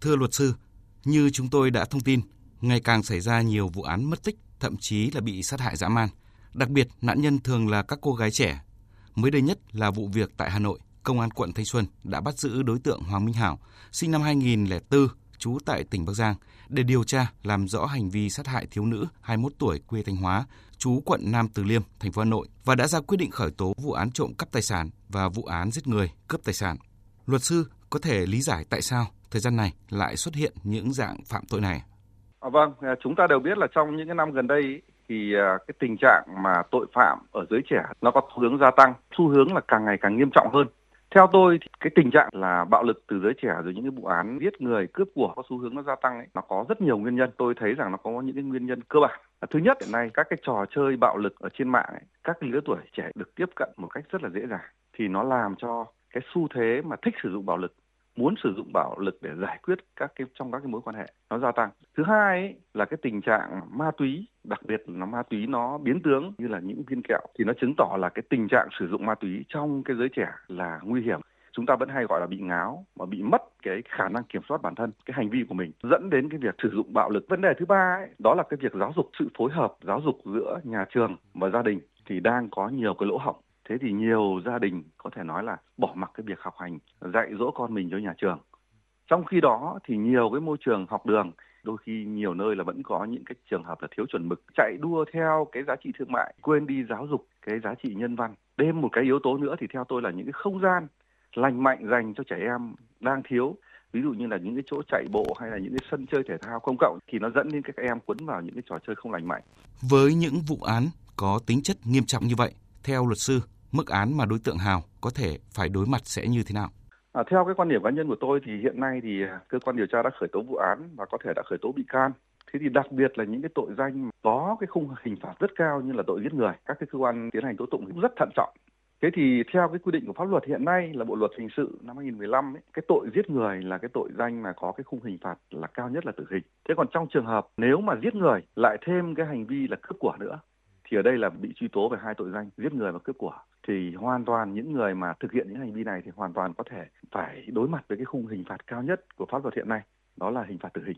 Thưa luật sư, như chúng tôi đã thông tin, ngày càng xảy ra nhiều vụ án mất tích, thậm chí là bị sát hại dã man. Đặc biệt, nạn nhân thường là các cô gái trẻ. Mới đây nhất là vụ việc tại Hà Nội, Công an quận Thanh Xuân đã bắt giữ đối tượng Hoàng Minh Hảo, sinh năm 2004, trú tại tỉnh Bắc Giang, để điều tra làm rõ hành vi sát hại thiếu nữ 21 tuổi quê Thanh Hóa, trú quận Nam Từ Liêm, thành phố Hà Nội và đã ra quyết định khởi tố vụ án trộm cắp tài sản và vụ án giết người, cướp tài sản. Luật sư có thể lý giải tại sao thời gian này lại xuất hiện những dạng phạm tội này? À, vâng, à, chúng ta đều biết là trong những cái năm gần đây thì à, cái tình trạng mà tội phạm ở giới trẻ nó có xu hướng gia tăng, xu hướng là càng ngày càng nghiêm trọng hơn. Theo tôi thì cái tình trạng là bạo lực từ giới trẻ rồi những cái vụ án giết người, cướp của có xu hướng nó gia tăng ấy, nó có rất nhiều nguyên nhân. Tôi thấy rằng nó có những cái nguyên nhân cơ bản. À, thứ nhất hiện nay các cái trò chơi bạo lực ở trên mạng ấy, các lứa tuổi trẻ được tiếp cận một cách rất là dễ dàng thì nó làm cho cái xu thế mà thích sử dụng bạo lực muốn sử dụng bạo lực để giải quyết các cái trong các cái mối quan hệ nó gia tăng. Thứ hai ấy, là cái tình trạng ma túy đặc biệt là ma túy nó biến tướng như là những viên kẹo thì nó chứng tỏ là cái tình trạng sử dụng ma túy trong cái giới trẻ là nguy hiểm. Chúng ta vẫn hay gọi là bị ngáo mà bị mất cái khả năng kiểm soát bản thân cái hành vi của mình dẫn đến cái việc sử dụng bạo lực. Vấn đề thứ ba ấy, đó là cái việc giáo dục sự phối hợp giáo dục giữa nhà trường và gia đình thì đang có nhiều cái lỗ hổng thế thì nhiều gia đình có thể nói là bỏ mặc cái việc học hành dạy dỗ con mình cho nhà trường trong khi đó thì nhiều cái môi trường học đường đôi khi nhiều nơi là vẫn có những cái trường hợp là thiếu chuẩn mực chạy đua theo cái giá trị thương mại quên đi giáo dục cái giá trị nhân văn thêm một cái yếu tố nữa thì theo tôi là những cái không gian lành mạnh dành cho trẻ em đang thiếu ví dụ như là những cái chỗ chạy bộ hay là những cái sân chơi thể thao công cộng thì nó dẫn đến các em quấn vào những cái trò chơi không lành mạnh. Với những vụ án có tính chất nghiêm trọng như vậy, theo luật sư, mức án mà đối tượng Hào có thể phải đối mặt sẽ như thế nào? À, theo cái quan điểm cá nhân của tôi thì hiện nay thì à, cơ quan điều tra đã khởi tố vụ án và có thể đã khởi tố bị can. Thế thì đặc biệt là những cái tội danh có cái khung hình phạt rất cao như là tội giết người, các cái cơ quan tiến hành tố tụng cũng rất thận trọng. Thế thì theo cái quy định của pháp luật hiện nay là Bộ luật hình sự năm 2015 ấy, cái tội giết người là cái tội danh mà có cái khung hình phạt là cao nhất là tử hình. Thế còn trong trường hợp nếu mà giết người lại thêm cái hành vi là cướp của nữa thì ở đây là bị truy tố về hai tội danh giết người và cướp của thì hoàn toàn những người mà thực hiện những hành vi này thì hoàn toàn có thể phải đối mặt với cái khung hình phạt cao nhất của pháp luật hiện nay đó là hình phạt tử hình.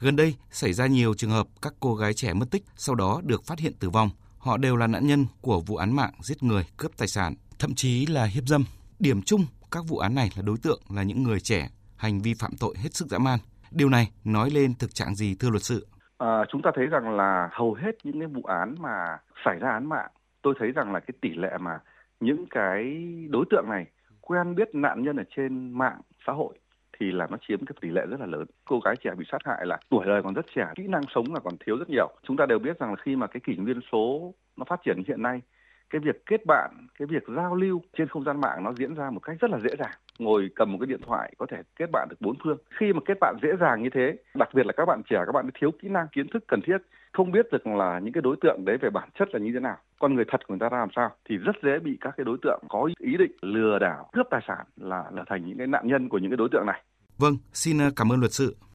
Gần đây xảy ra nhiều trường hợp các cô gái trẻ mất tích sau đó được phát hiện tử vong. Họ đều là nạn nhân của vụ án mạng giết người, cướp tài sản, thậm chí là hiếp dâm. Điểm chung các vụ án này là đối tượng là những người trẻ, hành vi phạm tội hết sức dã man. Điều này nói lên thực trạng gì thưa luật sư? À, chúng ta thấy rằng là hầu hết những cái vụ án mà xảy ra án mạng, tôi thấy rằng là cái tỷ lệ mà những cái đối tượng này quen biết nạn nhân ở trên mạng xã hội thì là nó chiếm cái tỷ lệ rất là lớn. Cô gái trẻ bị sát hại là tuổi đời còn rất trẻ, kỹ năng sống là còn thiếu rất nhiều. Chúng ta đều biết rằng là khi mà cái kỷ nguyên số nó phát triển hiện nay, cái việc kết bạn, cái việc giao lưu trên không gian mạng nó diễn ra một cách rất là dễ dàng. Ngồi cầm một cái điện thoại có thể kết bạn được bốn phương. Khi mà kết bạn dễ dàng như thế, đặc biệt là các bạn trẻ, các bạn thiếu kỹ năng kiến thức cần thiết, không biết được là những cái đối tượng đấy về bản chất là như thế nào con người thật của người ta ra làm sao thì rất dễ bị các cái đối tượng có ý định lừa đảo cướp tài sản là là thành những cái nạn nhân của những cái đối tượng này vâng xin ờ, cảm ơn luật sư